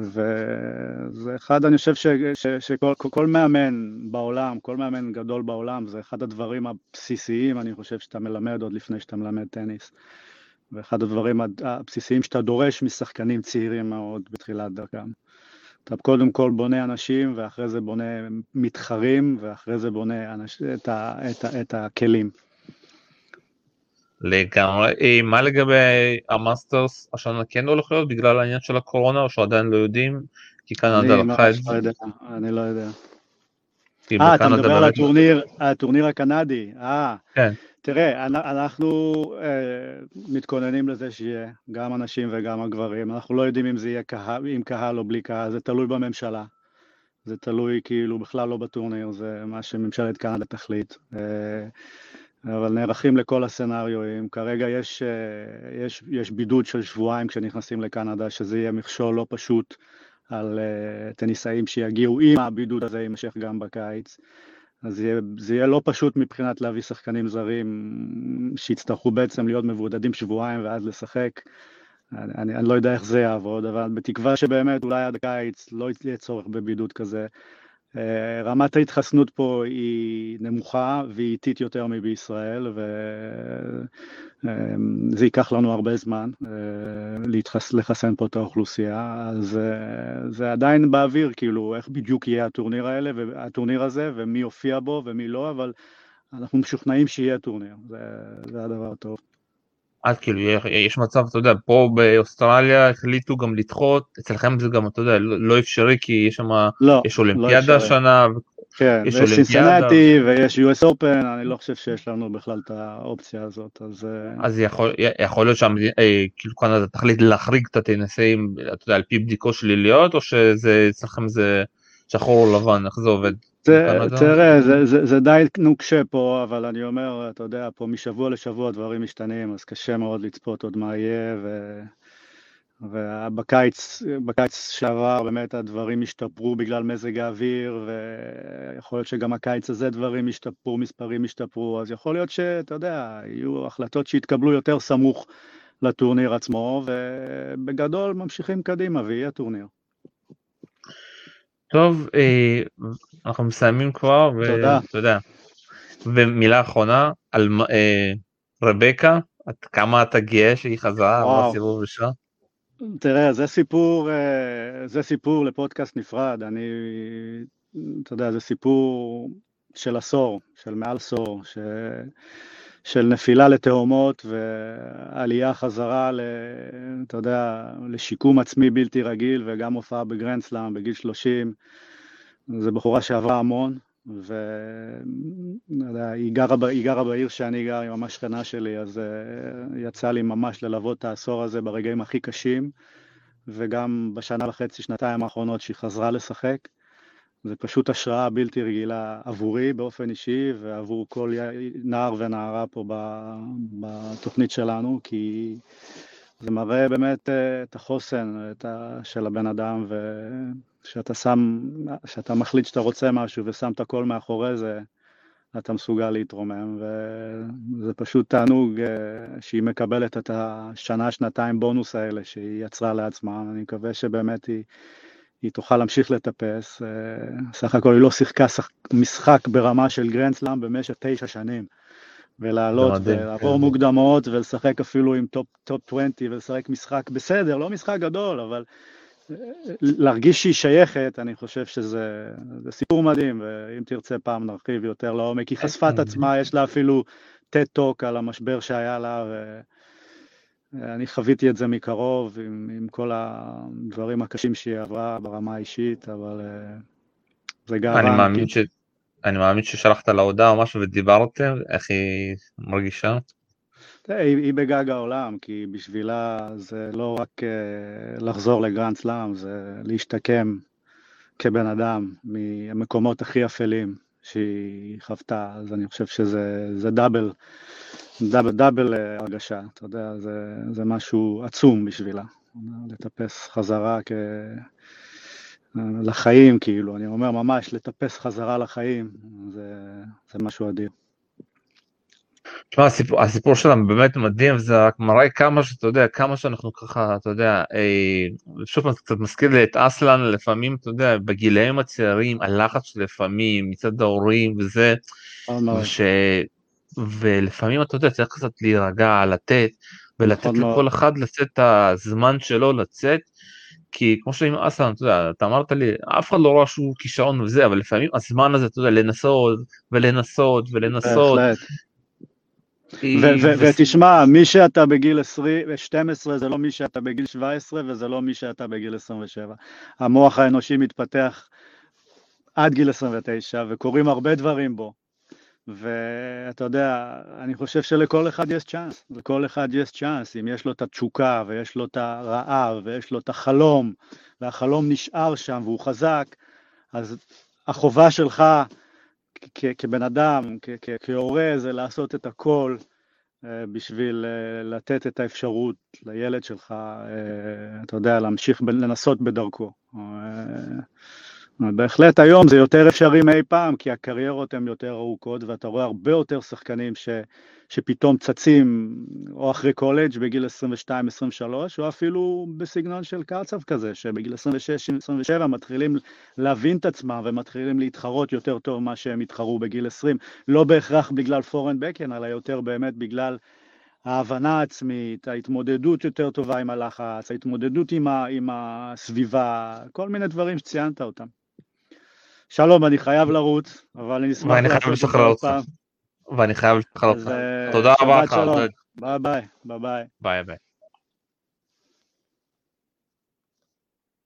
וזה אחד, אני חושב ש, ש, שכל כל מאמן בעולם, כל מאמן גדול בעולם, זה אחד הדברים הבסיסיים, אני חושב, שאתה מלמד עוד לפני שאתה מלמד טניס. ואחד הדברים הבסיסיים שאתה דורש משחקנים צעירים מאוד בתחילת דרכם. אתה קודם כל בונה אנשים, ואחרי זה בונה מתחרים, ואחרי זה בונה אנש... את, ה... את, ה... את הכלים. לגמרי. אה, מה לגבי המאסטרס השנה כן הולך להיות בגלל העניין של הקורונה, או שעדיין לא יודעים? כי קנדה לקחה את זה. אני לא יודע. אה, אתה מדבר על הטורניר, הטורניר הקנדי. אה. כן. תראה, אנחנו uh, מתכוננים לזה שיהיה גם הנשים וגם הגברים. אנחנו לא יודעים אם זה יהיה קהל, עם קהל או בלי קהל, זה תלוי בממשלה. זה תלוי כאילו בכלל לא בטורניר, זה מה שממשלת קנדה תחליט. Uh, אבל נערכים לכל הסצנריואים. כרגע יש, uh, יש, יש בידוד של שבועיים כשנכנסים לקנדה, שזה יהיה מכשול לא פשוט על uh, טניסאים שיגיעו אם הבידוד הזה יימשך גם בקיץ. אז יהיה, זה יהיה לא פשוט מבחינת להביא שחקנים זרים שיצטרכו בעצם להיות מבודדים שבועיים ואז לשחק. אני, אני, לא יודע איך זה יעבוד, אבל בתקווה שבאמת אולי עד קיץ לא יהיה צורך בבידוד כזה. אה, רמת ההתחסנות פה היא נמוכה והיא איטית יותר מבישראל, וזה אה, ייקח לנו הרבה זמן אה, להתחס... לחסן פה את האוכלוסייה, אז זה עדיין באוויר, כאילו, איך בדיוק יהיה הטורניר, האלה, הטורניר הזה, ומי יופיע בו ומי לא, אבל אנחנו משוכנעים שיהיה טורניר, זה, זה הדבר הטוב. אז כאילו יש מצב, אתה יודע, פה באוסטרליה החליטו גם לדחות, אצלכם זה גם, אתה יודע, לא, לא אפשרי כי יש שם, לא, יש לא אולימפיאדה לא השנה, כן, יש סינסנטי ויש US Open, אני לא חושב שיש לנו בכלל את האופציה הזאת, אז... אה, אז יכול, יכול להיות שהמדינה, אה, כאילו קנדה תחליט להחריג את הטנסאים, אתה יודע, על פי בדיקות שליליות, או שזה אצלכם זה שחור או לבן, איך זה עובד? תראה, זה, זה, זה די נוקשה פה, אבל אני אומר, אתה יודע, פה משבוע לשבוע דברים משתנים, אז קשה מאוד לצפות עוד מה יהיה, ו... ובקיץ בקיץ שעבר באמת הדברים השתפרו בגלל מזג האוויר, ויכול להיות שגם הקיץ הזה דברים השתפרו, מספרים השתפרו, אז יכול להיות שאתה יודע, יהיו החלטות שיתקבלו יותר סמוך לטורניר עצמו, ובגדול ממשיכים קדימה ויהיה טורניר. טוב, אה, אנחנו מסיימים כבר, ואתה יודע, ומילה אחרונה על אה, רבקה, כמה אתה גאה שהיא חזרה בסיבוב ראשון? תראה, זה סיפור, אה, זה סיפור לפודקאסט נפרד, אני, אתה יודע, זה סיפור של עשור, של מעל עשור, ש... של נפילה לתאומות ועלייה חזרה, ל, אתה יודע, לשיקום עצמי בלתי רגיל וגם הופעה בגרנדסלאם בגיל 30. זו בחורה שעברה המון, והיא גרה, גרה בעיר שאני גר, היא ממש שכנה שלי, אז uh, יצא לי ממש ללוות את העשור הזה ברגעים הכי קשים, וגם בשנה וחצי, שנתיים האחרונות שהיא חזרה לשחק. זה פשוט השראה בלתי רגילה עבורי באופן אישי ועבור כל נער ונערה פה בתוכנית שלנו, כי זה מראה באמת אה, את החוסן את ה, של הבן אדם, וכשאתה שם, כשאתה מחליט שאתה רוצה משהו ושם את הכל מאחורי זה, אתה מסוגל להתרומם, וזה פשוט תענוג אה, שהיא מקבלת את השנה, שנתיים בונוס האלה שהיא יצרה לעצמה, אני מקווה שבאמת היא... היא תוכל להמשיך לטפס. אה, סך הכל היא לא שיחקה משחק ברמה של גרנדסלאם במשך תשע שנים. ולעלות ולעבור כן. מוקדמות ולשחק אפילו עם top, top 20 ולשחק משחק בסדר, לא משחק גדול, אבל אה, להרגיש שהיא שייכת, אני חושב שזה סיפור מדהים, ואם תרצה פעם נרחיב יותר לעומק, היא חשפה את עצמה, יש לה אפילו TED Talk על המשבר שהיה לה, ו... אני חוויתי את זה מקרוב עם, עם כל הדברים הקשים שהיא עברה ברמה האישית, אבל אה, זה גאווה. אני מאמין, ש... אני מאמין ששלחת לה הודעה או משהו ודיברתם, איך היא מרגישה? היא, היא בגג העולם, כי בשבילה זה לא רק uh, לחזור לגרנד סלאם, זה להשתקם כבן אדם מהמקומות הכי אפלים שהיא חוותה, אז אני חושב שזה דאבל. דאבל, דאבל אה, הרגשה, אתה יודע, זה, זה משהו עצום בשבילה, לטפס חזרה כ... לחיים, כאילו, אני אומר ממש, לטפס חזרה לחיים, זה, זה משהו אדיר. תשמע, הסיפור, הסיפור שלהם באמת מדהים, זה רק מראה כמה שאתה יודע, כמה שאנחנו ככה, אתה יודע, אה, שוב קצת מזכיר לי את אסלן, לפעמים, אתה יודע, בגילאים הצעירים, הלחץ שלפעמים מצד ההורים וזה, ש... ולפעמים אתה יודע צריך קצת להירגע לתת ולתת נכון לכל אחד לצאת את הזמן שלו לצאת כי כמו שעם אסן אתה יודע אתה אמרת לי אף אחד לא רואה שהוא כישרון וזה אבל לפעמים הזמן הזה אתה יודע לנסות ולנסות ולנסות. ותשמע, מי שאתה בגיל 12 זה לא מי שאתה בגיל 17 וזה לא מי שאתה בגיל 27. המוח האנושי מתפתח עד גיל 29 וקורים הרבה דברים בו. ואתה יודע, אני חושב שלכל אחד יש צ'אנס, לכל אחד יש צ'אנס, אם יש לו את התשוקה ויש לו את הרעב ויש לו את החלום, והחלום נשאר שם והוא חזק, אז החובה שלך כבן אדם, כהורה, זה לעשות את הכל אה, בשביל אה, לתת את האפשרות לילד שלך, אה, אתה יודע, להמשיך לנסות בדרכו. בהחלט היום זה יותר אפשרי מאי פעם, כי הקריירות הן יותר ארוכות, ואתה רואה הרבה יותר שחקנים ש, שפתאום צצים, או אחרי קולג' בגיל 22-23, או אפילו בסגנון של קרצב כזה, שבגיל 26-27 מתחילים להבין את עצמם ומתחילים להתחרות יותר טוב ממה שהם התחרו בגיל 20, לא בהכרח בגלל פורן בקן, אלא יותר באמת בגלל ההבנה העצמית, ההתמודדות יותר טובה עם הלחץ, ההתמודדות עם, ה, עם הסביבה, כל מיני דברים שציינת אותם. שלום, אני חייב לרוץ, אבל אני אשמח לעשות את זה עוד פעם. ואני חייב לשחרר אותך. תודה רבה לך. ביי ביי. ביי ביי. ביי ביי.